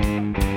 All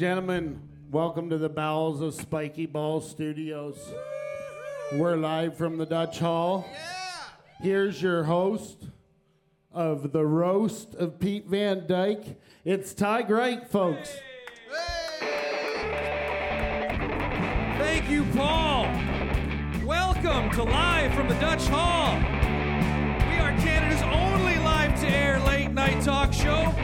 gentlemen, welcome to the bowels of Spiky Ball Studios. We're live from the Dutch Hall. Here's your host of the roast of Pete Van Dyk. It's Ty Great, folks. Thank you, Paul. Welcome to Live from the Dutch Hall. We are Canada's only live to air late night talk show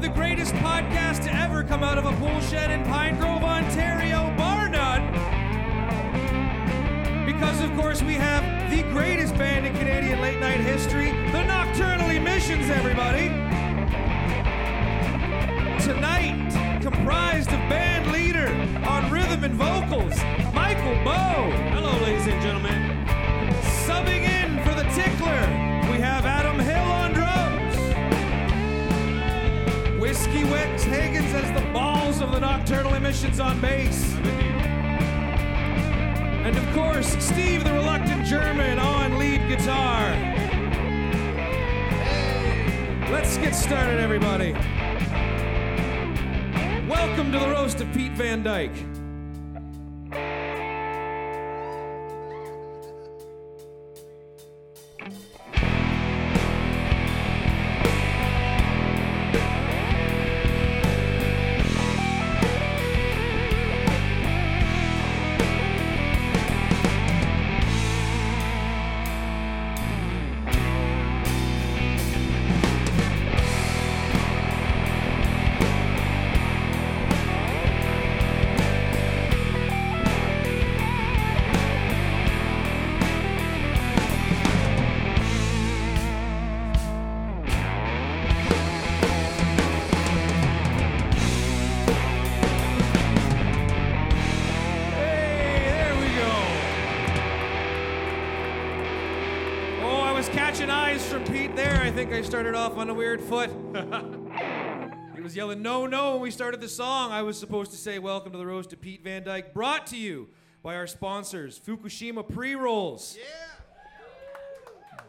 the greatest podcast to ever come out of a pool shed in Pine Grove, Ontario, bar none. Because, of course, we have the greatest band in Canadian late night history, the Nocturnal Emissions, everybody. Tonight, comprised of band leader on rhythm and vocals, Michael Bow. Hello, ladies and gentlemen. Higgins as the balls of the Nocturnal Emissions on bass. And of course, Steve the Reluctant German on lead guitar. Let's get started, everybody. Welcome to the roast of Pete Van Dyk. Think I started off on a weird foot. he was yelling, no, no, when we started the song. I was supposed to say, Welcome to the Roast to Pete Van Dyk, brought to you by our sponsors, Fukushima Pre Rolls. Yeah.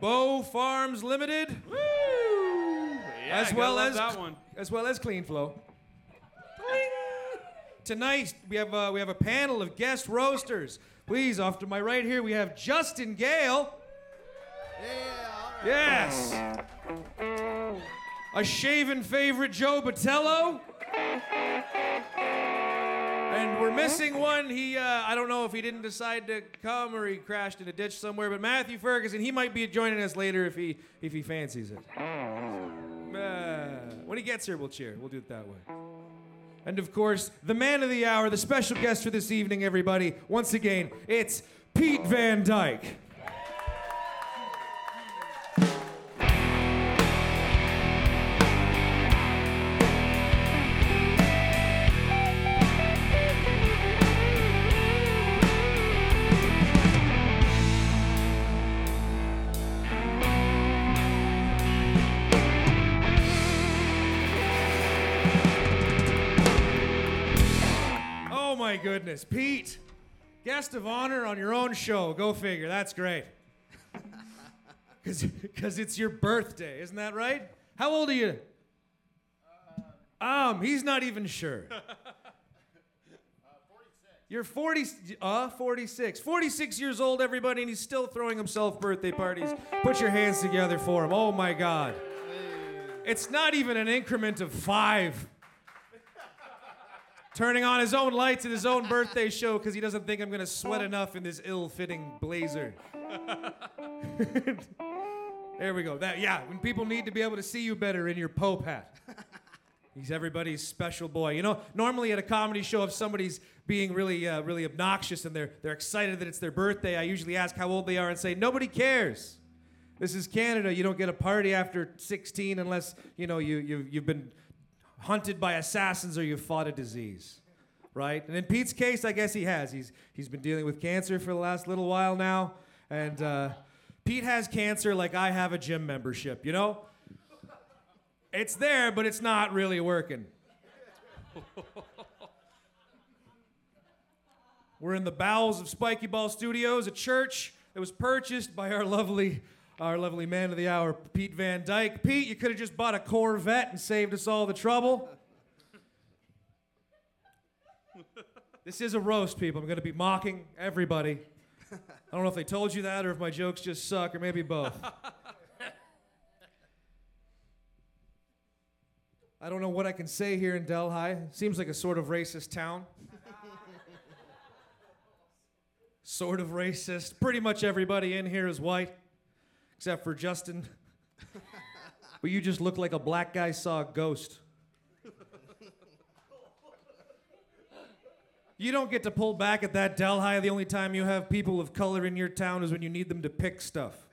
Bow Farms Limited. Woo! Yeah, as well as that one. as well as Clean Flow. Tonight we have uh, we have a panel of guest roasters. Please, off to my right here we have Justin Gale. Yes. A shaven favorite, Joe Batello. And we're missing one. He, uh, I don't know if he didn't decide to come or he crashed in a ditch somewhere. But Matthew Ferguson, he might be joining us later if he if he fancies it. Uh, when he gets here, we'll cheer. We'll do it that way. And of course, the man of the hour, the special guest for this evening, everybody. Once again, it's Pete Van Dyk. Goodness, Pete, guest of honor on your own show. Go figure. That's great. Because it's your birthday, isn't that right? How old are you? Um, he's not even sure. You're 40, uh, 46. 46 years old, everybody, and he's still throwing himself birthday parties. Put your hands together for him. Oh my God. It's not even an increment of five turning on his own lights at his own birthday show because he doesn't think I'm going to sweat enough in this ill-fitting blazer. there we go. That yeah, when people need to be able to see you better in your Pope hat. He's everybody's special boy. You know, normally at a comedy show, if somebody's being really, uh, really obnoxious and they're they're excited that it's their birthday, I usually ask how old they are and say nobody cares. This is Canada. You don't get a party after 16 unless you know you you you've been hunted by assassins or you've fought a disease, right? And in Pete's case, I guess he has. He's he's been dealing with cancer for the last little while now, and uh, Pete has cancer like I have a gym membership. You know, it's there, but it's not really working. We're in the bowels of Spiky Ball Studios, a church that was purchased by our lovely, our lovely man of the hour, Pete Van Dyk. Pete, you could have just bought a Corvette and saved us all the trouble. This is a roast, people. I'm going to be mocking everybody. I don't know if they told you that or if my jokes just suck or maybe both. I don't know what I can say here in Delhi. Seems like a sort of racist town. sort of racist. Pretty much everybody in here is white, except for Justin. but you just look like a black guy saw a ghost. You don't get to pull back at that Delhi. The only time you have people of color in your town is when you need them to pick stuff.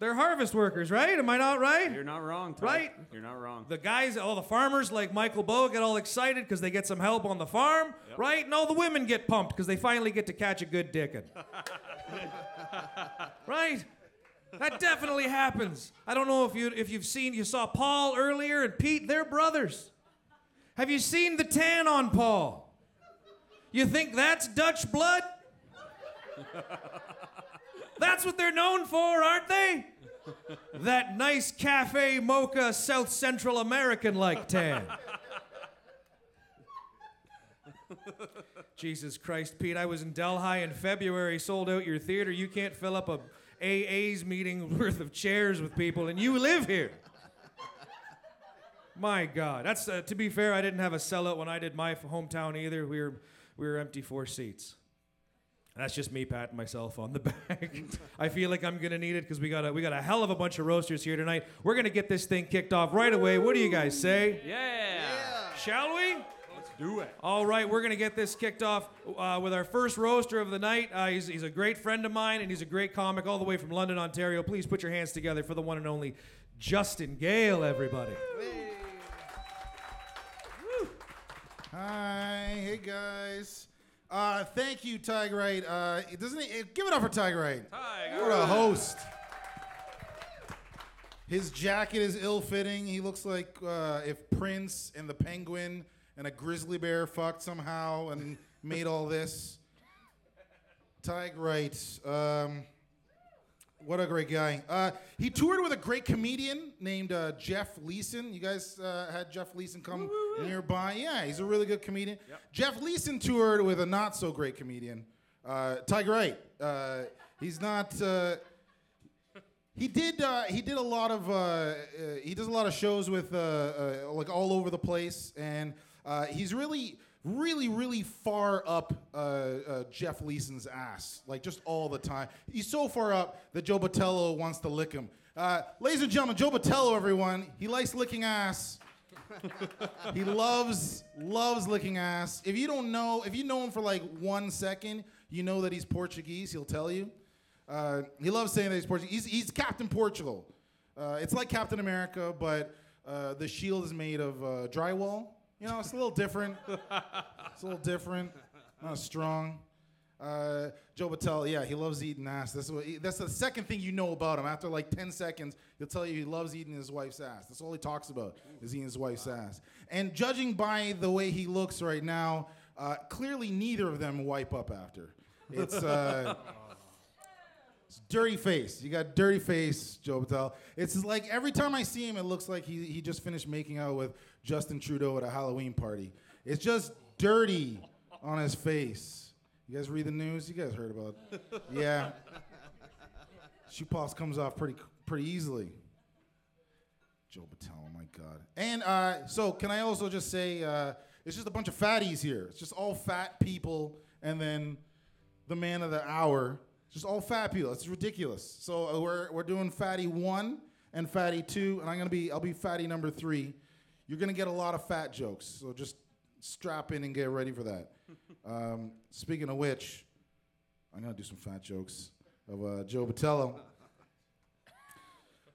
They're harvest workers, right? Am I not right? You're not wrong, Ty. Right? You're not wrong. The guys, all the farmers like Michael Bow get all excited because they get some help on the farm, right? And all the women get pumped because they finally get to catch a good dickin'. right? That definitely happens. I don't know if you if you've seen you saw Paul earlier and Pete, they're brothers. Have you seen the tan on Paul? You think that's Dutch blood? That's what they're known for, aren't they? That nice cafe mocha South Central American like tan. Jesus Christ, Pete, I was in Delhi in February, sold out your theater. You can't fill up a AA's meeting worth of chairs with people, and you live here. My God, that's uh, to be fair. I didn't have a sellout when I did my hometown either. We were we were empty four seats. That's just me patting myself on the back. I feel like I'm gonna need it because we got a we got a hell of a bunch of roasters here tonight. We're gonna get this thing kicked off right away. What do you guys say? Yeah. Shall we? Let's do it. All right, we're going to get this kicked off uh, with our first roaster of the night. Uh, he's, he's a great friend of mine, and he's a great comic all the way from London, Ontario. Please put your hands together for the one and only Justin Gale, everybody. Hi, hey guys. Uh, thank you, Tiger Right. Uh, doesn't it, give it up for Tiger Right. Tiger What a host. His jacket is ill-fitting. He looks like uh, if Prince and the Penguin and a grizzly bear fucked somehow and made all this. Tiger Right. Um, What a great guy. Uh, he toured with a great comedian named uh, Jeff Leeson. You guys uh, had Jeff Leeson come nearby. Yeah, he's a really good comedian. Jeff Leeson toured with a not so great comedian, uh, Tiger Wright. Uh, he's not. Uh, he did. Uh, he did a lot of. Uh, uh, he does a lot of shows with uh, uh, like all over the place, and uh, he's really, really, really far up uh, uh, Jeff Leeson's ass, like just all the time. He's so far up that Joe Botello wants to lick him. Uh, ladies and gentlemen, Joe Botello, everyone. He likes licking ass. he loves loves licking ass. If you don't know, if you know him for like one second, you know that he's Portuguese. He'll tell you. Uh, he loves saying that he's Portuguese. He's, he's Captain Portugal. Uh, it's like Captain America, but uh, the shield is made of drywall. You know, it's a little different. it's a little different. Not as strong. Uh, Joe Battelle, yeah, he loves eating ass. That's what he, that's the second thing you know about him. After like 10 seconds, he'll tell you he loves eating his wife's ass. That's all he talks about is eating his wife's ass. And judging by the way he looks right now, uh, clearly neither of them wipe up after. It's uh, it's dirty face. You got dirty face, Joe Patel. It's like every time I see him, it looks like he, he just finished making out with Justin Trudeau at a Halloween party. It's just dirty on his face. You guys read the news? You guys heard about it. Yeah. Shoe polish comes off pretty pretty easily. Joe Patel, oh my God. And uh, so, can I also just say, uh, it's just a bunch of fatties here. It's just all fat people, and then the man of the hour, just all fat people. It's ridiculous. So uh, we're we're doing fatty one and fatty two, and I'm gonna be I'll be fatty number three. You're gonna get a lot of fat jokes, so just strap in and get ready for that. Um, speaking of which, I'm gonna do some fat jokes of uh, Joe Botello.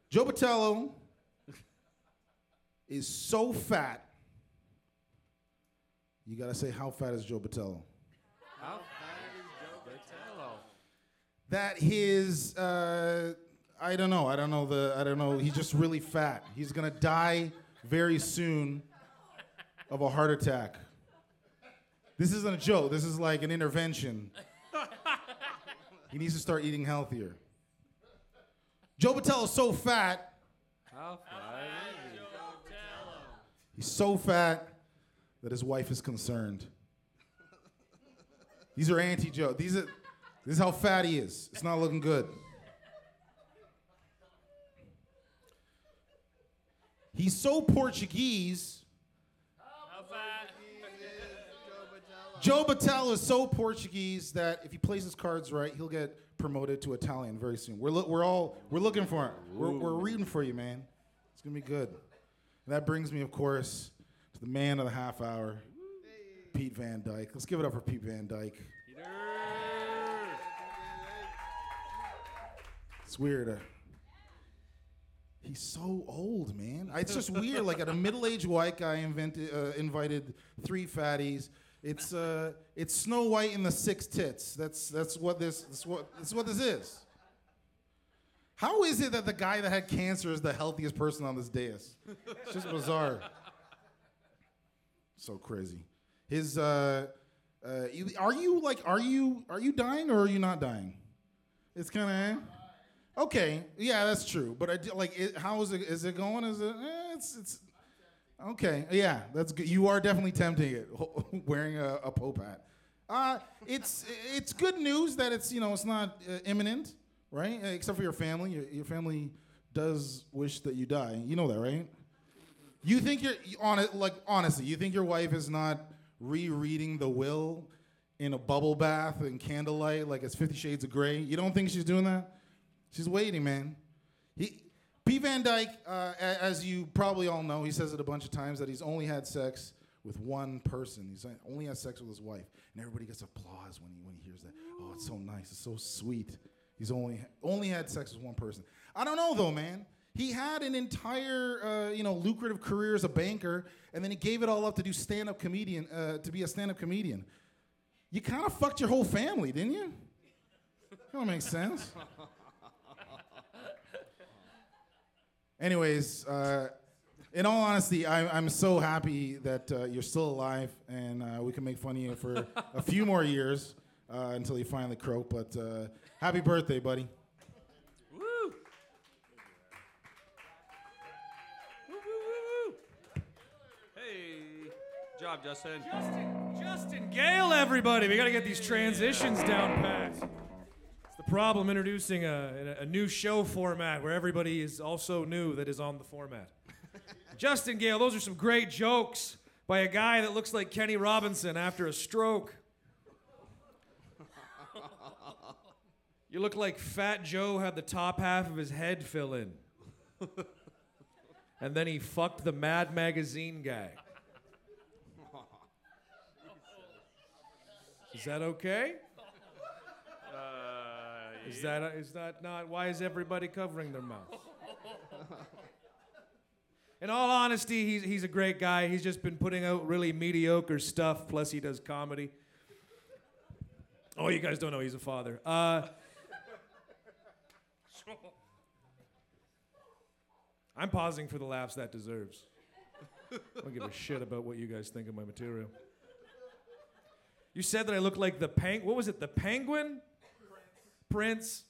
Joe Botello is so fat. You gotta say, how fat is Joe Botello? How fat is Joe Botello? That his, uh, I don't know, I don't know the, I don't know. He's just really fat. He's gonna die very soon of a heart attack. This isn't a joke. This is like an intervention. he needs to start eating healthier. Joe Botello is so fat. How fat is he? He's so fat that his wife is concerned. These are anti-Joe. These are. This is how fat he is. It's not looking good. He's so Portuguese. How fat Joe Botello is so Portuguese that if he plays his cards right, he'll get promoted to Italian very soon. We're, lo- we're all we're looking for it. We're, we're rooting for you, man. It's gonna be good. And that brings me, of course, to the man of the half hour, Pete Van Dyk. Let's give it up for Pete Van Dyk. It's weird. Uh, he's so old, man. It's just weird. Like, at a middle-aged white guy invented, uh, invited three fatties. It's uh, it's Snow White and the Six Tits. That's that's what this that's what that's what this is. How is it that the guy that had cancer is the healthiest person on this dais? It's just bizarre. So crazy. His uh, uh, are you like are you are you dying or are you not dying? It's kind of okay. Yeah, that's true. But I like, it, how is it? Is it going? Is it? Eh, it's it's okay. Yeah, that's good. You are definitely tempting it wearing a, a Pope hat. Uh, it's it's good news that it's you know it's not uh, imminent, right? Uh, Except for your family. Your, your family does wish that you die. You know that, right? You think you're on it like honestly, you think your wife is not rereading the will in a bubble bath and candlelight like it's 50 shades of gray? You don't think she's doing that? She's waiting, man. He P Van Dyk, uh, as you probably all know, he says it a bunch of times that he's only had sex with one person. He's only had sex with his wife, and everybody gets applause when he when he hears that. Oh, it's so nice. It's so sweet. He's only only had sex with one person. I don't know though, man. He had an entire, uh, you know, lucrative career as a banker, and then he gave it all up to do stand-up comedian, uh, to be a stand-up comedian. You kind of fucked your whole family, didn't you? That don't make sense. Anyways, uh, in all honesty, I, am so happy that uh, you're still alive and uh, we can make fun of you for a few more years uh, until you finally croak. But uh, happy birthday, buddy. Woo! Hey, job, Justin. Justin, Justin Gale, everybody. We got to get these transitions down pat. Problem introducing a, a new show format where everybody is also new that is on the format. Justin Gale, those are some great jokes by a guy that looks like Kenny Robinson after a stroke. You look like Fat Joe had the top half of his head fill in. and then he fucked the Mad Magazine guy. Is that okay? Uh, Is that is that not? Why is everybody covering their mouth? In all honesty, he's he's a great guy. He's just been putting out really mediocre stuff. Plus, he does comedy. Oh, you guys don't know he's a father. Uh, I'm pausing for the laughs that deserves. I don't give a shit about what you guys think of my material. You said that I look like the peng. What was it? The penguin, Prince,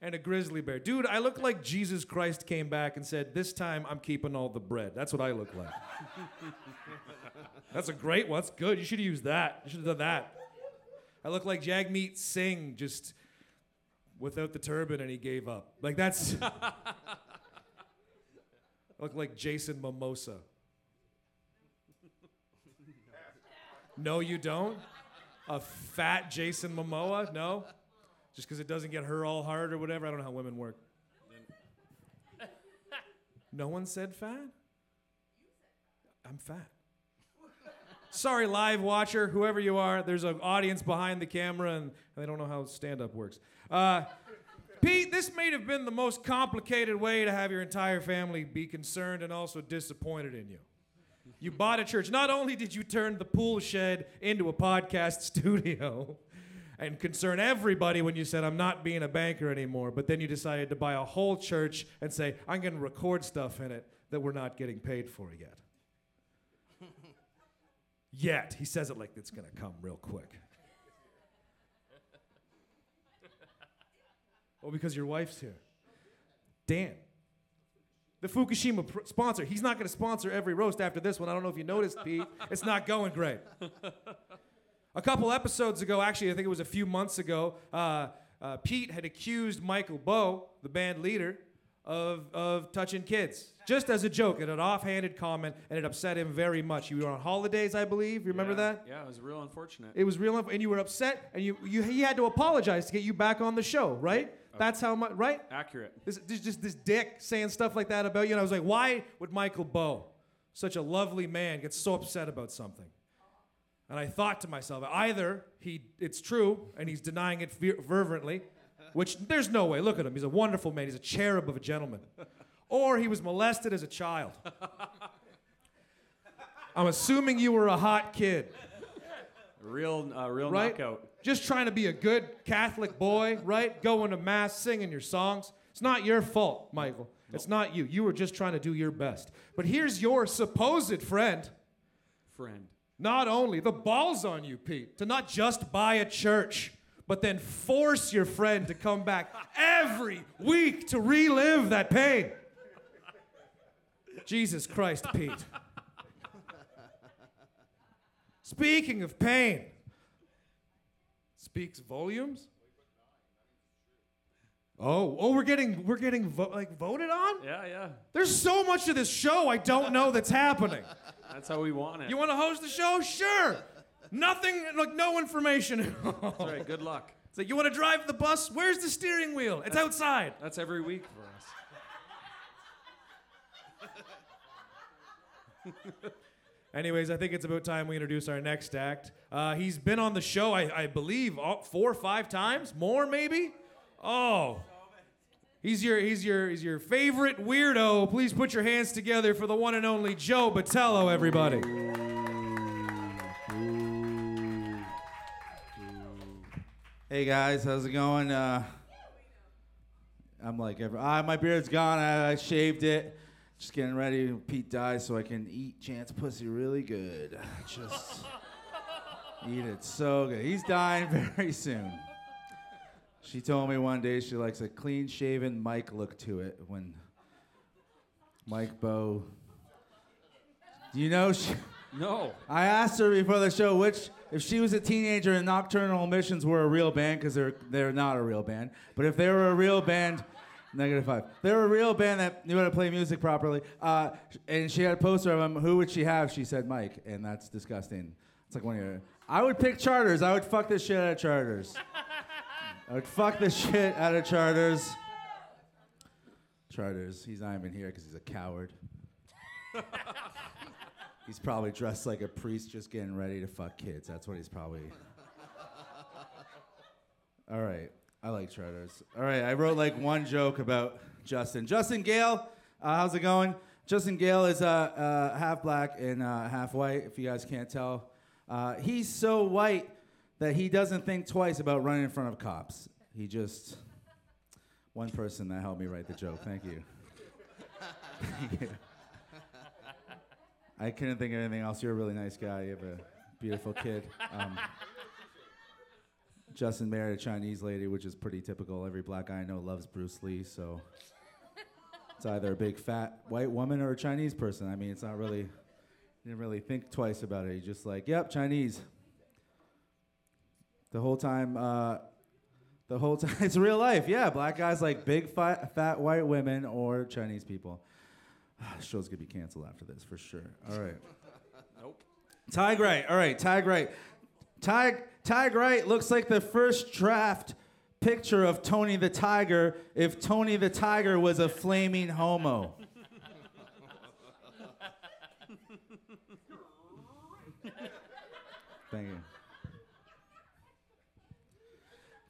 and a grizzly bear. Dude, I look like Jesus Christ came back and said, "This time I'm keeping all the bread." That's what I look like. That's a great one. That's good. You should have used that. You should have done that. I look like Jagmeet Singh just without the turban and he gave up. Like that's. I look like Jason Mimosa. No, you don't? A fat Jason Momoa? No? Just because it doesn't get her all hard or whatever? I don't know how women work. No one said fat? I'm fat. Sorry, live watcher, whoever you are. There's an audience behind the camera and they don't know how stand up works. Uh, Pete, this may have been the most complicated way to have your entire family be concerned and also disappointed in you. You bought a church. Not only did you turn the pool shed into a podcast studio and concern everybody when you said, I'm not being a banker anymore, but then you decided to buy a whole church and say, I'm going to record stuff in it that we're not getting paid for yet. yet. He says it like it's going to come real quick. well, because your wife's here. Dan. The Fukushima pr- sponsor. He's not going to sponsor every roast after this one. I don't know if you noticed, Pete. It's not going great. A couple episodes ago, actually, I think it was a few months ago, uh, uh, Pete had accused Michael Bow, the band leader, of, of touching kids. Just as a joke, in an offhanded comment, and it upset him very much. You were on holidays, I believe. You remember yeah, that? Yeah, it was real unfortunate. It was real, and you were upset, and you, you he had to apologize to get you back on the show, right? That's how much, right? Accurate. This, this just this dick saying stuff like that about you, and I was like, why would Michael Bow, such a lovely man, get so upset about something? And I thought to myself, either he it's true and he's denying it fer- fervently, which there's no way. Look at him; he's a wonderful man. He's a cherub of a gentleman, or he was molested as a child. I'm assuming you were a hot kid, Real, uh, real right? knockout. Just trying to be a good Catholic boy, right? Going to mass, singing your songs. It's not your fault, Michael. It's not you. You were just trying to do your best. But here's your supposed friend. Friend. Not only the balls on you, Pete, to not just buy a church, but then force your friend to come back every week to relive that pain. Jesus Christ, Pete. Speaking of pain, speaks volumes. Oh, oh, we're getting we're getting vo- like voted on. Yeah, yeah. There's so much of this show I don't know that's happening. That's how we want it. You want to host the show? Sure. Nothing, like no information. That's right. Good luck. It's like, you want to drive the bus? Where's the steering wheel? It's outside. That's every week for us. Anyways, I think it's about time we introduce our next act. Uh, he's been on the show, I, I believe, all, four or five times, more maybe. Oh, he's your he's your he's your favorite weirdo. Please put your hands together for the one and only Joe Batello, everybody. Hey guys, how's it going? Uh, I'm like, every, ah, my beard's gone. I, I shaved it. Just getting ready. Pete dies so I can eat Chance pussy really good. Just eat it so good. He's dying very soon. She told me one day she likes a clean shaven Mike look to it when Mike Bow. Do you know? She, No. I asked her before the show which, if she was a teenager and Nocturnal Emissions were a real band, because they're they're not a real band. But if they were a real band, negative five. They were a real band that knew how to play music properly. Uh, and she had a poster of them, Who would she have? She said Mike, and that's disgusting. It's like one of your. I would pick Charters. I would fuck this shit out of Charters. I would fuck the shit out of Charters. Charters. He's not even here because he's a coward. He's probably dressed like a priest just getting ready to fuck kids. That's what he's probably. All right. I like charters. All right. I wrote like one joke about Justin. Justin Gale, uh, how's it going? Justin Gale is uh, uh, half black and uh, half white, if you guys can't tell. Uh, he's so white that he doesn't think twice about running in front of cops. He just. One person that helped me write the joke. Thank you. I couldn't think of anything else. You're a really nice guy. You have a beautiful kid. Um, Justin married a Chinese lady, which is pretty typical. Every black guy I know loves Bruce Lee, so it's either a big fat white woman or a Chinese person. I mean, it's not really. You didn't really think twice about it. You're just like, yep, Chinese. The whole time. Uh, the whole time. It's real life. Yeah, black guys like big fat, fat white women or Chinese people. Show's gonna be canceled after this for sure. All right. Nope. Tag right. All right. Tag right. Tag tag right looks like the first draft picture of Tony the Tiger if Tony the Tiger was a flaming homo. Thank you.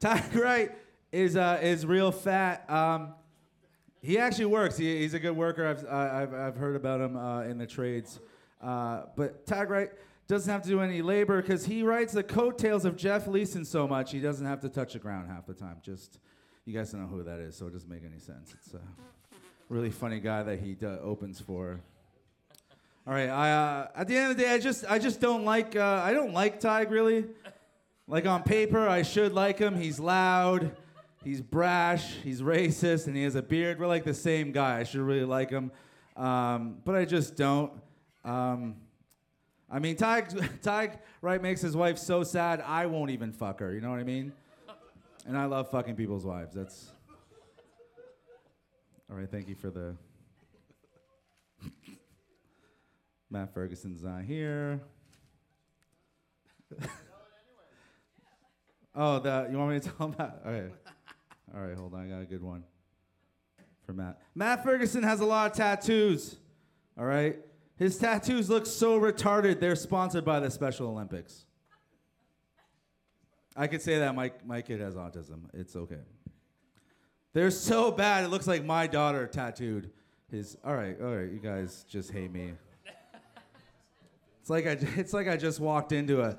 Tag right is uh, is real fat. Um, he actually works. He, he's a good worker. I've, I've, I've heard about him uh, in the trades. Uh, but Tag Wright doesn't have to do any labor because he writes the coattails of Jeff Leeson so much he doesn't have to touch the ground half the time. Just, you guys don't know who that is, so it doesn't make any sense. It's a really funny guy that he uh, opens for. All right, I, uh, at the end of the day, I just, I just don't like, uh, I don't like Tig really. Like on paper, I should like him. He's loud, he's brash, he's racist, and he has a beard. We're like the same guy. I should really like him, um, but I just don't. Um, I mean, Ty, Ty Wright makes his wife so sad. I won't even fuck her. You know what I mean? And I love fucking people's wives. That's all right. Thank you for the Matt Ferguson's not here. Oh, the you want me to tell Matt? Okay. All right, hold on. I got a good one for Matt. Matt Ferguson has a lot of tattoos. All right. His tattoos look so retarded. They're sponsored by the Special Olympics. I could say that my my kid has autism. It's okay. They're so bad. It looks like my daughter tattooed his. All right, all right. You guys just hate me. It's like I. It's like I just walked into a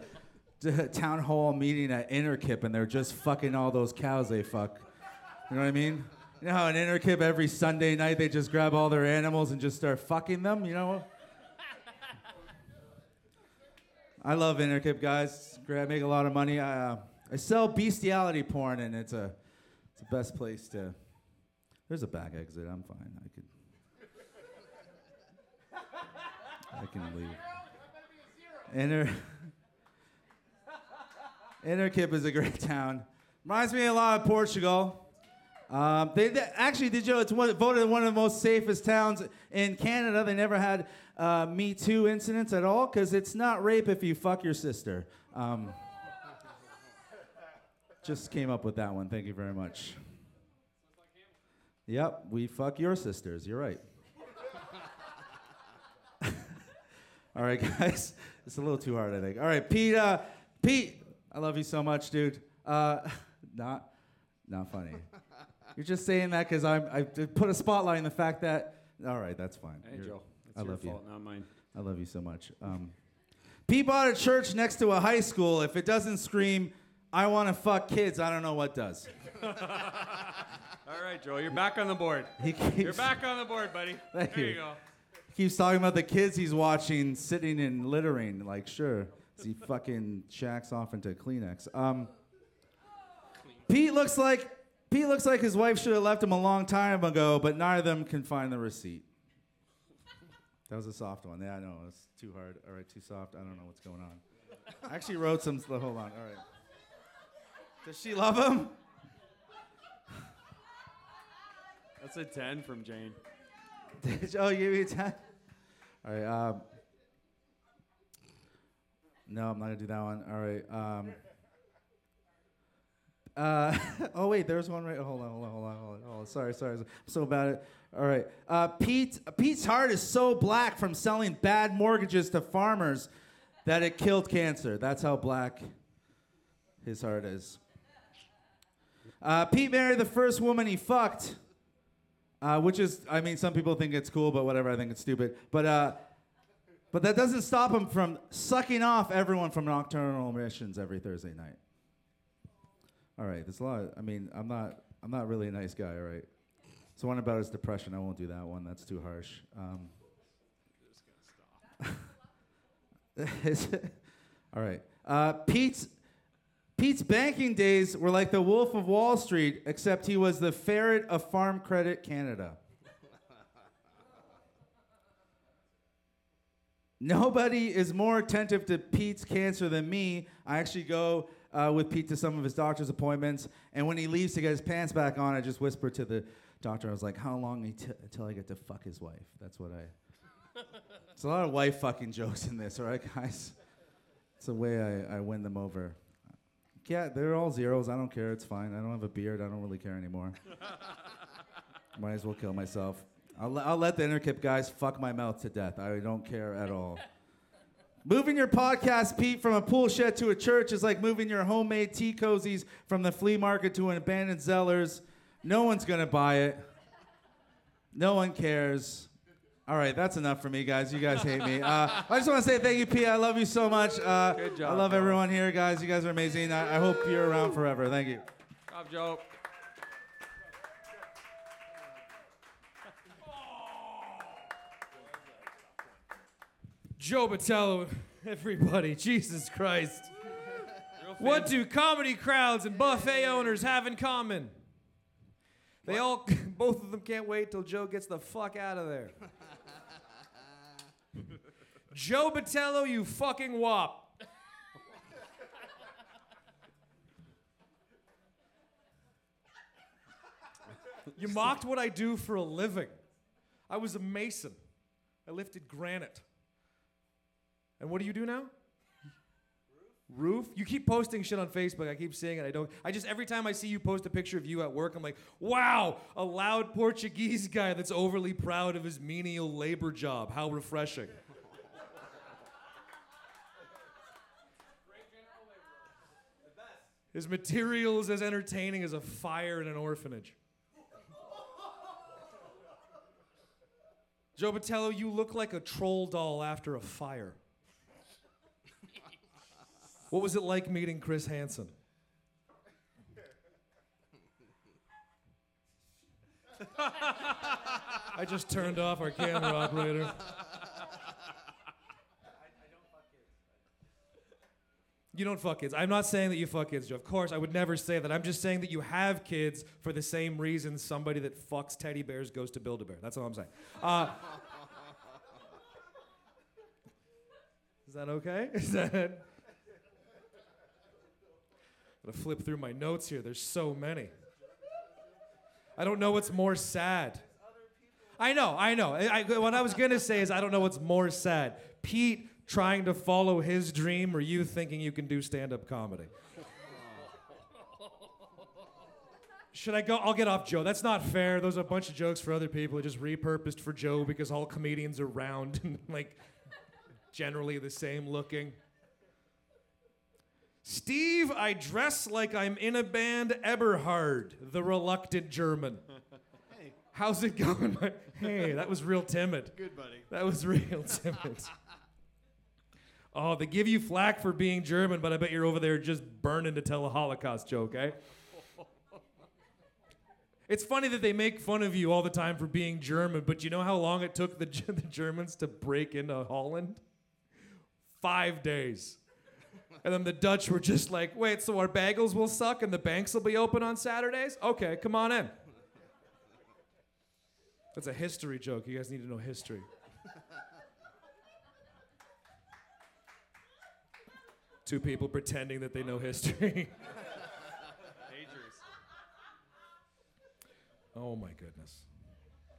town hall meeting at Interkip and they're just fucking all those cows they fuck. You know what I mean? You know how in Interkip every Sunday night they just grab all their animals and just start fucking them? You know? I love Interkip, guys. I make a lot of money. I, uh, I sell bestiality porn and it's a it's the best place to. There's a back exit. I'm fine. I could. I can leave. Inter. Interkip is a great town. Reminds me a lot of Portugal. Um, they, they- actually did you know it's one, voted one of the most safest towns in Canada. They never had uh, Me Too incidents at all because it's not rape if you fuck your sister. Um, just came up with that one. Thank you very much. Yep, we fuck your sisters. You're right. All right, guys. It's a little too hard, I think. All right, Pete. Uh, Pete, I love you so much, dude. Uh, not, not funny. You're just saying that because I'm. I put a spotlight on the fact that. All right, that's fine. Hey, You're- Joe. It's I your love you. not mine. I love you so much. Um, bought church next to a high school. If it doesn't scream, "I want to fuck kids," I don't know what does. All right, Joe. You're back on the board. He keeps, You're back on the board, buddy. Thank there you. you go. keeps talking about the kids he's watching sitting and littering. Like, sure, as he fucking shacks off into Kleenex. Um, Pete looks like Pete looks like his wife should have left him a long time ago, but neither of them can find the receipt. That was a soft one. Yeah, I know. It's too hard. All right, too soft. I don't know what's going on. I actually wrote some. Hold on. All right. Does she love him? That's a 10 from Jane. Did you- oh, you gave me a 10? All right. Um, no, I'm not to do that one. All right. Um, uh, oh, wait, there's one right. Hold on, hold on, hold on, hold on. Hold on. Sorry, sorry. I'm so bad at. All right. Uh, Pete, Pete's heart is so black from selling bad mortgages to farmers that it killed cancer. That's how black his heart is. Uh, Pete married the first woman he fucked. Uh, which is, I mean, some people think it's cool, but whatever. I think it's stupid. But uh, but that doesn't stop him from sucking off everyone from Nocturnal Emissions every Thursday night. All right, there's a lot. I mean, I'm not I'm not really a nice guy. All right. So one about his depression. I won't do that one. That's too harsh. Um, all right. Uh, Pete's Pete's banking days were like the Wolf of Wall Street, except he was the ferret of Farm Credit Canada. Nobody is more attentive to Pete's cancer than me. I actually go uh, with Pete to some of his doctor's appointments, and when he leaves to get his pants back on, I just whisper to the doctor, I was like, "How long until until I get to fuck his wife?" That's what I. It's a lot of wife fucking jokes in this, all right, guys? It's the way I, I win them over. Yeah, they're all zeros. I don't care. It's fine. I don't have a beard. I don't really care anymore. Might as well kill myself. I'll, I'll let the Interkip guys fuck my mouth to death. I don't care at all. Moving your podcast, Pete, from a pool shed to a church is like moving your homemade tea cozies from the flea market to an abandoned Zellers. No one's going to buy it. No one cares. All right, that's enough for me, guys. You guys hate me. Uh, I just want to say thank you, Pete. I love you so much. Uh, Good job, I love Joe. everyone here, guys. You guys are amazing. I, I hope you're around forever. Thank you. Job, Joe. Joe Batello, everybody, Jesus Christ. What do comedy crowds and buffet owners have in common? They all, both of them can't wait till Joe gets the fuck out of there. Joe Batello, you fucking wop. You mocked what I do for a living. I was a mason. I lifted granite. And what do you do now? Roof? You keep posting shit on Facebook. I keep seeing it. I don't. I just every time I see you post a picture of you at work, I'm like, wow, a loud Portuguese guy that's overly proud of his menial labor job. How refreshing. His material is as entertaining as a fire in an orphanage. Joe Batello, you look like a troll doll after a fire. What was it like meeting Chris Hansen? I just turned off our camera operator. You don't fuck kids. I'm not saying that you fuck kids, Joe. Of course, I would never say that. I'm just saying that you have kids for the same reason somebody that fucks teddy bears goes to Build a Bear. That's all I'm saying. Uh, is that okay? Is that? Gotta flip through my notes here. There's so many. I don't know what's more sad. I know, I know. I, I- what I was gonna say is I don't know what's more sad. Pete trying to follow his dream or you thinking you can do stand-up comedy. Should I go? I'll get off Joe. That's not fair. Those are a bunch of jokes for other people, It just repurposed for Joe because all comedians are round and like generally the same looking. Steve, I dress like I'm in a band Eberhard, the reluctant German. Hey, How's it going? hey, that was real timid. good buddy. That was real timid. Oh, they give you flack for being German, but I bet you're over there just burning to tell a Holocaust joke, eh? It's funny that they make fun of you all the time for being German, but you know how long it took the, the Germans to break into Holland? Five days. And then the Dutch were just like, wait, so our bagels will suck and the banks will be open on Saturdays? Okay, come on in. That's a history joke. You guys need to know history. Two people pretending that they know history. oh my goodness.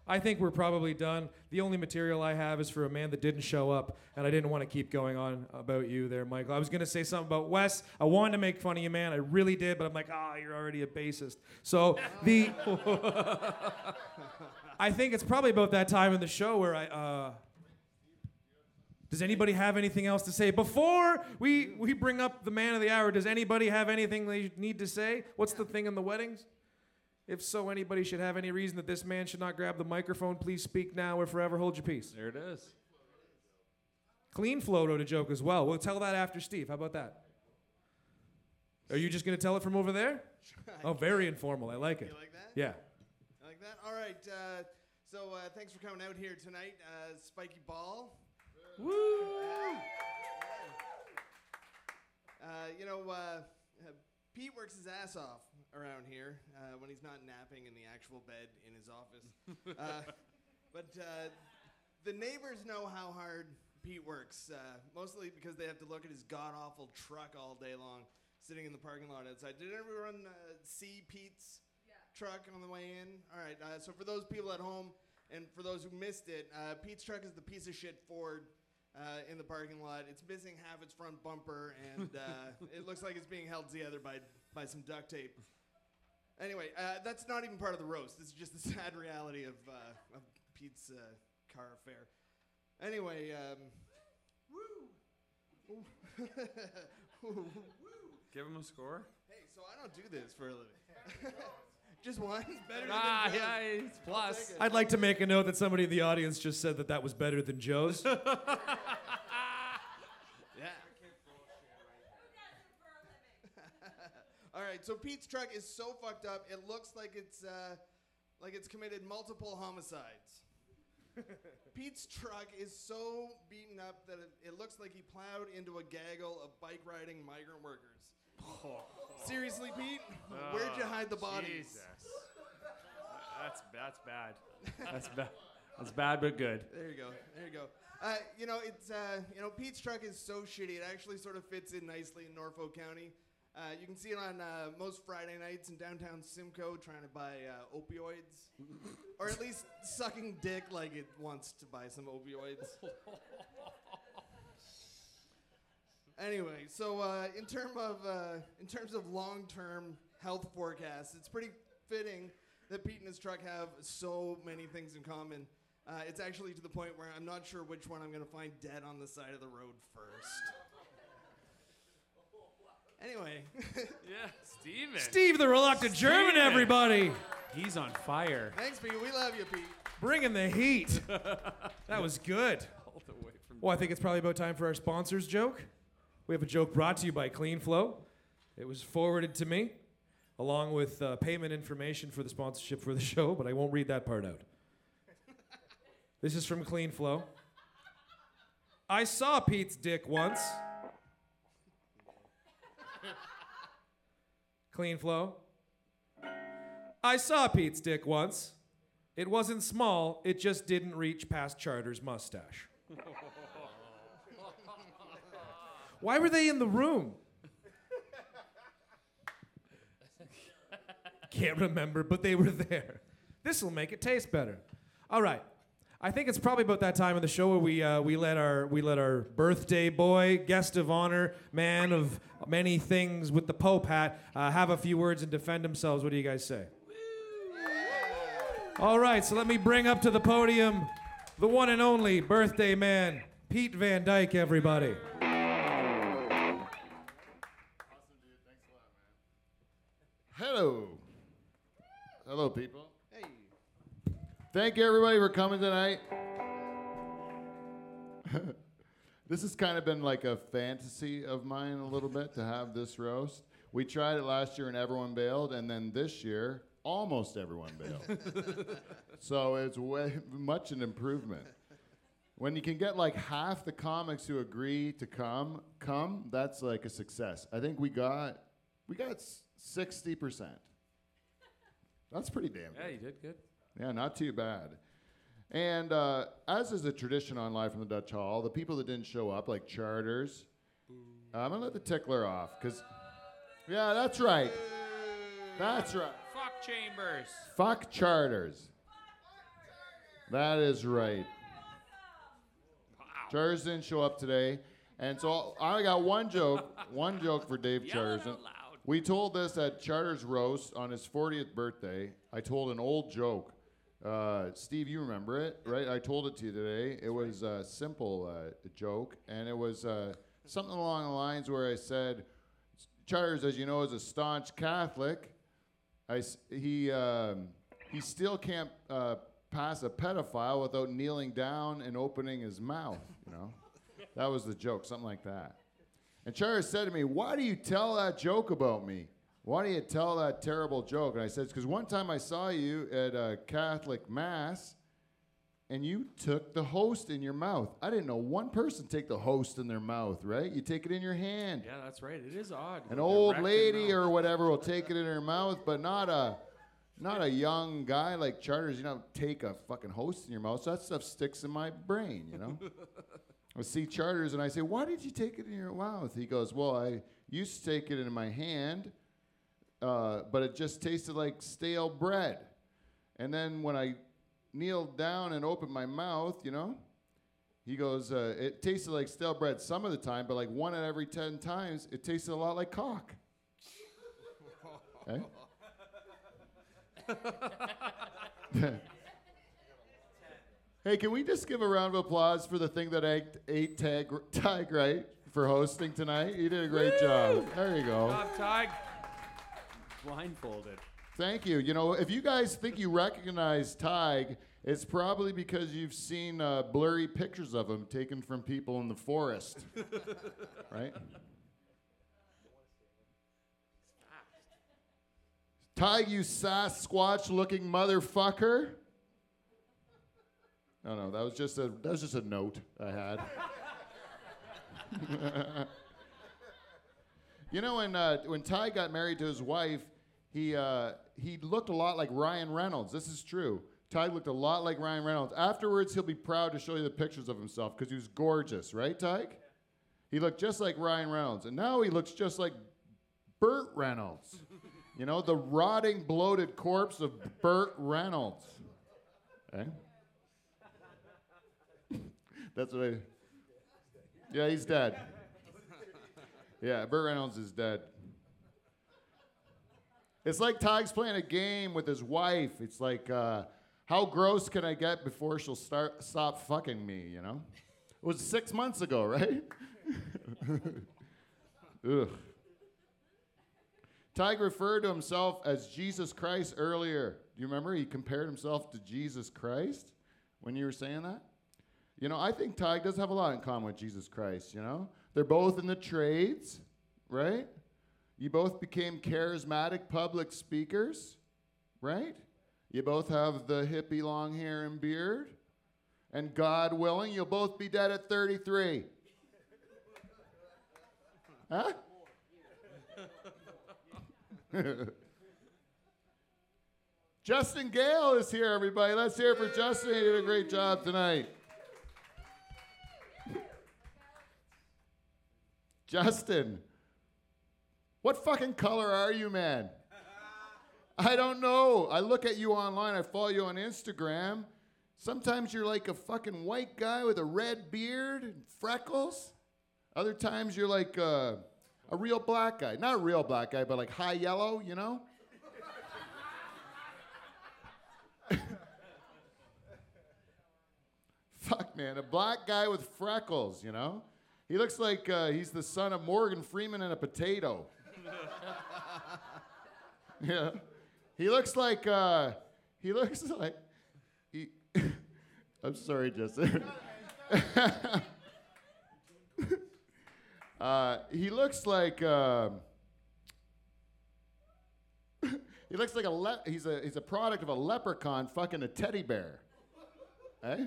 I think we're probably done. The only material I have is for a man that didn't show up, and I didn't want to keep going on about you there, Michael. I was going to say something about Wes. I wanted to make fun of you, man. I really did, but I'm like, ah, you're already a bassist. So the. I think it's probably about that time in the show where I. Uh, does anybody have anything else to say before we we bring up the man of the hour? Does anybody have anything they need to say? What's the thing in the weddings? If so, anybody should have any reason that this man should not grab the microphone, please speak now or forever hold your peace. There it is. Clean flow wrote a joke as well. We'll tell that after Steve. How about that? Are you just going to tell it from over there? Oh, very informal. I like it. You like that? Yeah. I like that? All right. Uh, so uh, thanks for coming out here tonight, uh, Spiky Ball. Woo! Uh, you know, uh, uh, Pete works his ass off around here uh, when he's not napping in the actual bed in his office. uh, but uh, the neighbors know how hard Pete works, uh, mostly because they have to look at his god awful truck all day long, sitting in the parking lot outside. Did everyone uh, see Pete's truck on the way in? All right. Uh, so for those people at home and for those who missed it, uh, Pete's truck is the piece of shit Ford uh, in the parking lot. It's missing half its front bumper, and uh, it looks like it's being held together by by some duct tape. Anyway, uh, that's not even part of the roast. This is just the sad reality of, uh, of Pete's uh, car affair. Anyway, um, woo. Woo. Give him a score. Hey, so I don't do this for a living. just one. Better than Ah, Joe's. yeah, it's plus. I'd like to make a note that somebody in the audience just said that that was better than Joe's. Yeah. All right, so Pete's truck is so fucked up, it looks like it's uh, like it's committed multiple homicides. Pete's truck is so beaten up that it, it looks like he plowed into a gaggle of bike riding migrant workers. Seriously, Pete, where'd you hide the bodies? Jesus. That's that's bad. That's bad. That's bad, but good. There you go. There you go. Uh, you know, it's uh, you know, Pete's truck is so shitty. It actually sort of fits in nicely in Norfolk County. Uh, you can see it on uh, most Friday nights in downtown Simcoe, trying to buy uh, opioids, or at least sucking dick like it wants to buy some opioids. anyway, so uh, in term of uh, in terms of long-term health forecasts, it's pretty fitting that Pete and his truck have so many things in common. Uh, it's actually to the point where I'm not sure which one I'm going to find dead on the side of the road first. Anyway, Yeah, Steven. Steve the Reluctant German, Steven. everybody! He's on fire. thanks, Pete. We love you, Pete. Bringing the heat. That was good. All the way from Well, I think it's probably about time for our sponsors joke. We have a joke brought to you by Clean Flow. It was forwarded to me, along with uh, payment information for the sponsorship for the show, but I won't read that part out. This is from Clean Flow. I saw Pete's dick once. Clean Flow. I saw Pete's dick once. It wasn't small, it just didn't reach past Charter's mustache. Why were they in the room? Can't remember, but they were there. This will make it taste better. All right. I think it's probably about that time of the show where we uh, we let our we let our birthday boy, guest of honor, man of many things with the Pope hat, uh, have a few words and defend themselves. What do you guys say? All right, so let me bring up to the podium the one and only birthday man, Pete Van Dyk, everybody. Awesome, dude. Thanks a lot, man. Hello. Hello, people. Hey. Thank you, everybody, for coming tonight. this has kind of been like a fantasy of mine a little bit to have this roast. We tried it last year and everyone bailed, and then this year, almost everyone bailed. so it's way, much an improvement. When you can get like half the comics who agree to come, come, that's like a success. I think we got, we got sixty percent. That's pretty damn good. Yeah, you did good. Yeah, not too bad. And uh, as is a tradition on Live from the Dutch Hall, the people that didn't show up, like Charters, I'm gonna let the tickler off, cause yeah, that's right. That's right. Fuck Charters. Fuck charters. That is right. Charters didn't show up today, and so I got one joke. One joke for Dave Charters. We told this at Charters roast on his 40th birthday. I told an old joke. Uh, Steve, you remember it, right? I told it to you today. It was a simple uh, joke, and it was uh, something along the lines where I said, Charters, as you know, is a staunch Catholic. I he um, he still can't uh, pass a pedophile without kneeling down and opening his mouth. You know, that was the joke, something like that. And Charters said to me, "Why do you tell that joke about me? Why do you tell that terrible joke?" And I said, "Because one time I saw you at a Catholic mass." And you took the host in your mouth. I didn't know one person take the host in their mouth, right? You take it in your hand. Yeah, that's right. It is odd. An old lady or whatever will take it in her mouth, but not a not a young guy like Charters. You know, take a fucking host in your mouth. So that stuff sticks in my brain. You know. I see Charters and I say, "Why did you take it in your mouth?" He goes, "Well, I used to take it in my hand, uh, but it just tasted like stale bread. And then when I kneeled down and opened my mouth, you know." He goes, uh, it tasted like stale bread some of the time, but like one out of every 10 times, it tasted a lot like cock. Eh? hey, can we just give a round of applause for the thing that ate, ate Tag, Tag Wright for hosting tonight? You did a great job. There you go. Top Tig. Blindfolded. Thank you. You know, if you guys think you recognize Tig, it's probably because you've seen uh, blurry pictures of him taken from people in the forest. right? Tig, you Sasquatch looking motherfucker. No, no, that was just a that was just a note I had. You know, when uh, when Ty got married to his wife, he uh, he looked a lot like Ryan Reynolds. This is true. Ty looked a lot like Ryan Reynolds. Afterwards, he'll be proud to show you the pictures of himself because he was gorgeous, right, Ty? He looked just like Ryan Reynolds, and now he looks just like Burt Reynolds. you know, the rotting, bloated corpse of Burt Reynolds. Eh? That's what I. Yeah, he's dead. Yeah, Burt Reynolds is dead. It's like Tig's playing a game with his wife. It's like, uh, how gross can I get before she'll start stop fucking me? You know, it was six months ago, right? Ugh. Tig referred to himself as Jesus Christ earlier. Do you remember he compared himself to Jesus Christ when you were saying that? You know, I think Tig does have a lot in common with Jesus Christ, you know? They're both in the trades, right? You both became charismatic public speakers, right? You both have the hippie long hair and beard. And God willing, you'll both be dead at 33. Huh? Justin Gale is here, everybody. Let's hear for Justin. He did a great job tonight. Justin, what fucking color are you, man? I don't know. I look at you online, I follow you on Instagram. Sometimes you're like a fucking white guy with a red beard and freckles. Other times you're like uh, a real black guy. Not a real black guy, but like high yellow, you know? Fuck, man. A black guy with freckles, you know? He looks like uh, he's the son of Morgan Freeman and a potato. yeah. He looks like, uh, he looks like, he, I'm sorry, Justin. uh, he looks like, um, he looks like a, le- he's a, he's a product of a leprechaun fucking a teddy bear. Eh?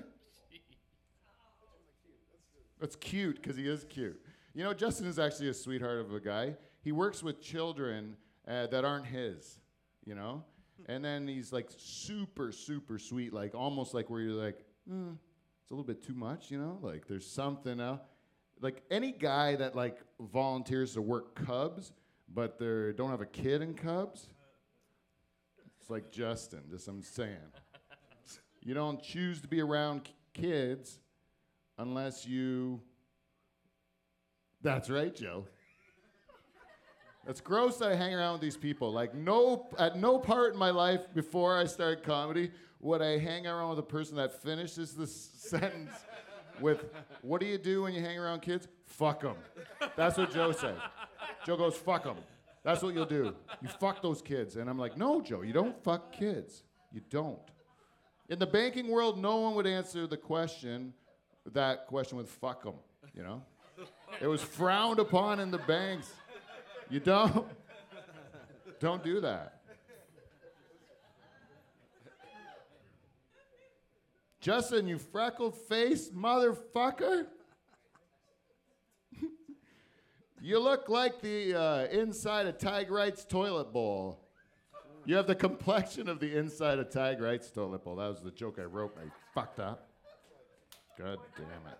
That's cute because he is cute. You know, Justin is actually a sweetheart of a guy. He works with children uh, that aren't his, you know? And then he's like super, super sweet, like almost like where you're like, hmm, it's a little bit too much, you know? Like there's something else. like any guy that like volunteers to work Cubs, but they don't have a kid in Cubs. It's like Justin. Just I'm saying. You don't choose to be around kids unless you. That's right, Joe. That's gross that I hang around with these people. Like no at no part in my life before I started comedy would I hang around with a person that finishes the sentence with what do you do when you hang around kids? Fuck them. That's what Joe says. Joe goes, fuck them. That's what you'll do. You fuck those kids. And I'm like, no, Joe, you don't fuck kids. You don't. In the banking world, no one would answer the question, that question with fuck them, you know? It was frowned upon in the banks. You don't. Don't do that. Justin, you freckled faced motherfucker. you look like the uh, inside of Tag Wright's toilet bowl. You have the complexion of the inside of Tag Wright's toilet bowl. That was the joke I wrote I fucked up. God damn it.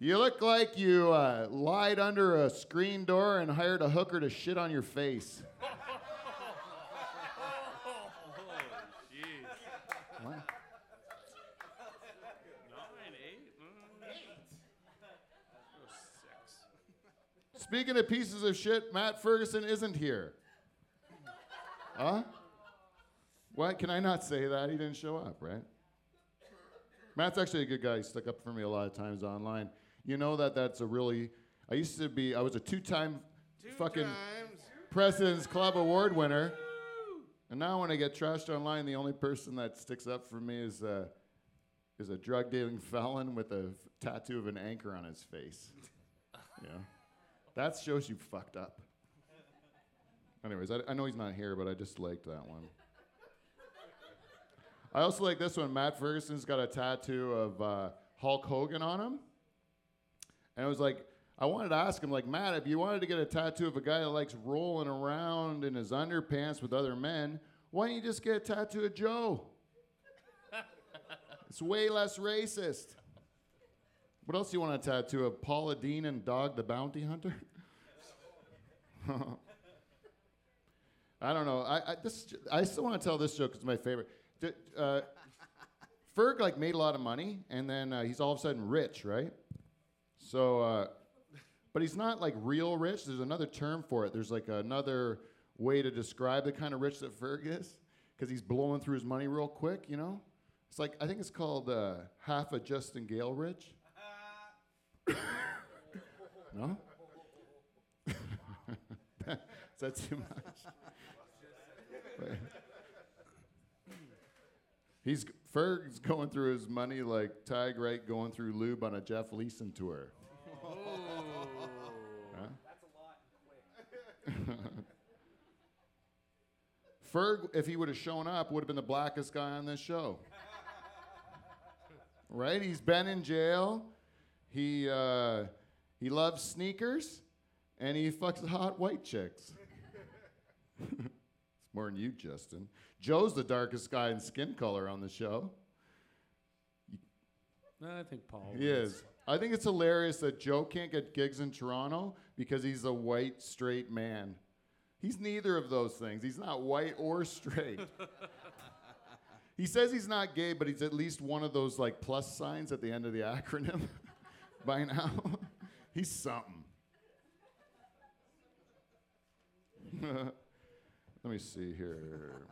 You look like you uh, lied under a screen door and hired a hooker to shit on your face. Speaking of pieces of shit, Matt Ferguson isn't here. Huh? What? Can I not say that? He didn't show up, right? Matt's actually a good guy. He stuck up for me a lot of times online. You know that that's a really. I used to be. I was a two-time fucking Times. President's Club Award winner. And now when I get trashed online, the only person that sticks up for me is a, is a drug dealing felon with a f- tattoo of an anchor on his face. you know? That shows you fucked up. Anyways, I, I know he's not here, but I just liked that one. I also like this one. Matt Ferguson's got a tattoo of uh, Hulk Hogan on him. And I was like, I wanted to ask him, like, Matt, if you wanted to get a tattoo of a guy that likes rolling around in his underpants with other men, why don't you just get a tattoo of Joe? it's way less racist. What else do you want a tattoo of? Paula Deen and Dog the Bounty Hunter? I don't know. I, I, this, I still want to tell this joke it's my favorite. D- uh, Ferg like made a lot of money, and then uh, he's all of a sudden rich, right? So, uh, but he's not like real rich. There's another term for it. There's like another way to describe the kind of rich that Ferg is, because he's blowing through his money real quick. You know, it's like I think it's called uh, half a Justin Gale rich. no. Is that too much? Wait. He's Ferg's going through his money like Tag Wright going through lube on a Jeff Leeson tour. Huh? Ferg, if he would have shown up, would have been the blackest guy on this show. right? He's been in jail. He uh, he loves sneakers, and he fucks hot white chicks. more than you, Justin. Joe's the darkest guy in skin color on the show. No, I think Paul. He is. I think it's hilarious that Joe can't get gigs in Toronto because he's a white, straight man. He's neither of those things. He's not white or straight. he says he's not gay, but he's at least one of those like plus signs at the end of the acronym by now. he's something. Let me see here.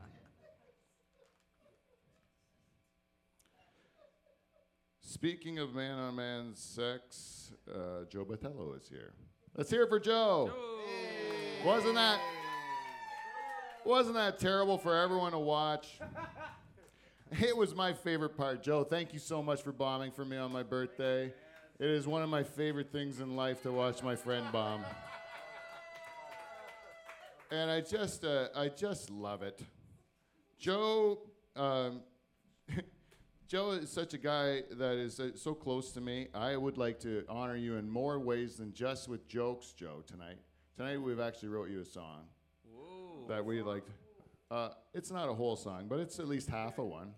Speaking of man on man sex, uh, Joe Botello is here. Let's hear it for Joe. Wasn't that wasn't that terrible for everyone to watch? It was my favorite part. Joe, thank you so much for bombing for me on my birthday. It is one of my favorite things in life to watch my friend bomb. And I just uh, I just love it. Joe um, Joe is such a guy that is uh, so close to me. I would like to honor you in more ways than just with jokes, Joe. Tonight, tonight we've actually wrote you a song that we liked. Uh, it's not a whole song, but it's at least half of one.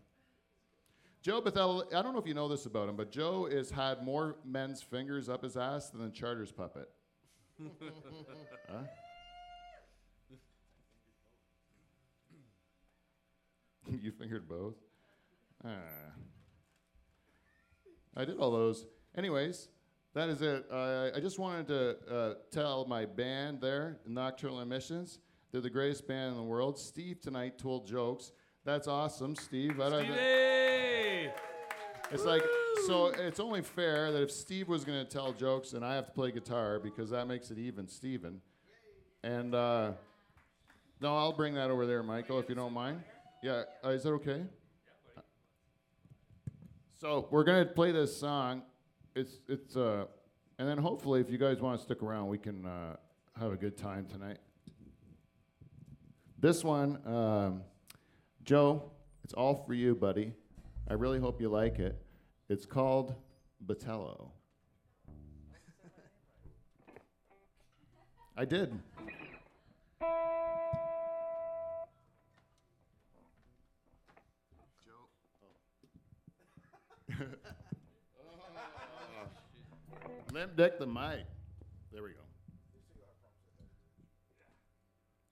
Joe Bethel, I don't know if you know this about him, but Joe has had more men's fingers up his ass than the Charters puppet. huh? you fingered both? Ah. I did all those. Anyways, that is it. Uh, I just wanted to uh, tell my band there, Nocturnal Emissions, they're the greatest band in the world. Steve tonight told jokes. That's awesome, Steve. I Stevie! it's like so. It's only fair that if Steve was going to tell jokes, and I have to play guitar because that makes it even, Steven. And uh, no, I'll bring that over there, Michael, if you don't mind. Yeah, uh, is that okay? So we're gonna play this song. It's it's uh, and then hopefully, if you guys want to stick around, we can uh, have a good time tonight. This one, um, Joe, it's all for you, buddy. I really hope you like it. It's called Botello. I did. Limp deck the mic. There we go.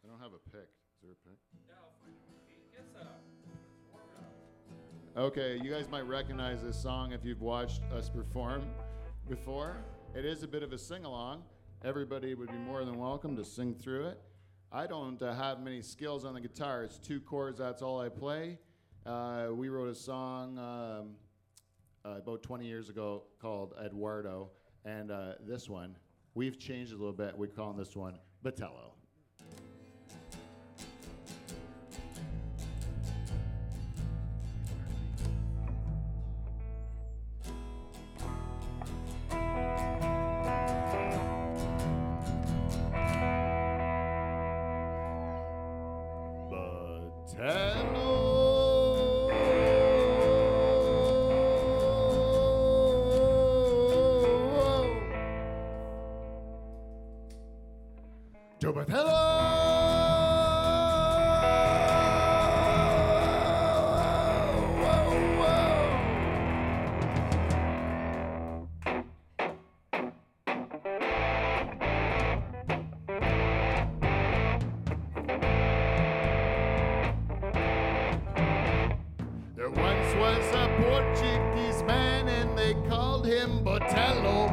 I don't have a pick. Is there a pick? Okay, you guys might recognize this song if you've watched us perform before. It is a bit of a sing along. Everybody would be more than welcome to sing through it. I don't uh, have many skills on the guitar. It's two chords, that's all I play. Uh, we wrote a song um, uh, about 20 years ago called Eduardo, and uh, this one, we've changed a little bit. We call this one. Botello. Portuguese man and they called him Botello.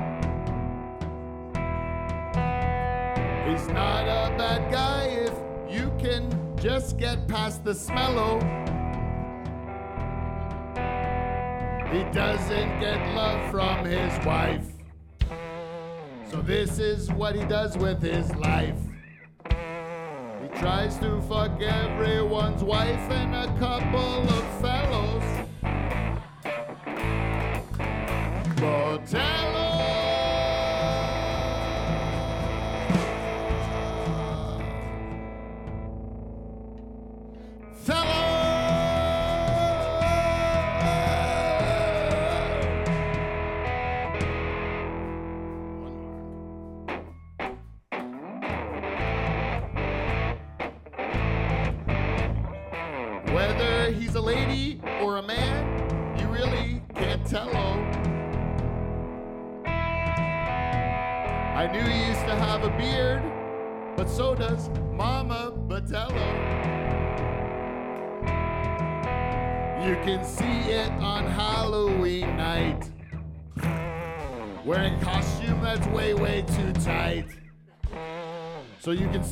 He's not a bad guy if you can just get past the smello. He doesn't get love from his wife. So this is what he does with his life. He tries to fuck everyone's wife and a couple of fellows. Botello.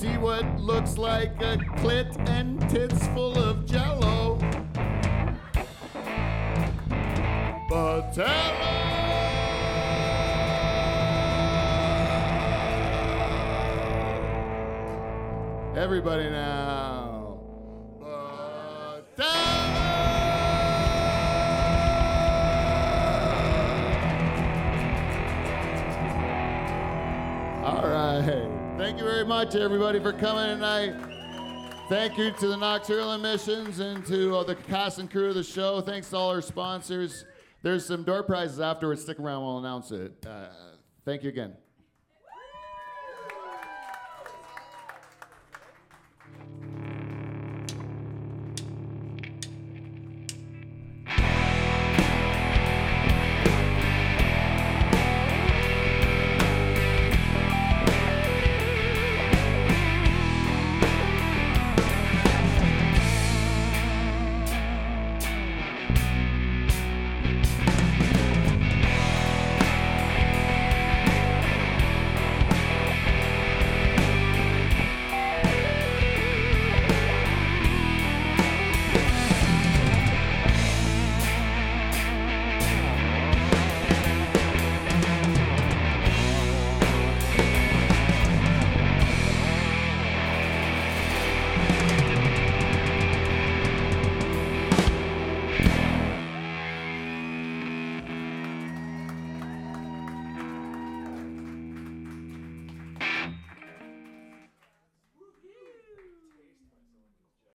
See what looks like a clit and tits full of jello. Botello. Everybody now. All Thank you very much, everybody, for coming tonight. Thank you to the Nocturnal Emissions and to uh, the cast and crew of the show. Thanks to all our sponsors. There's some door prizes afterwards. Stick around, we'll announce it. Uh, thank you again.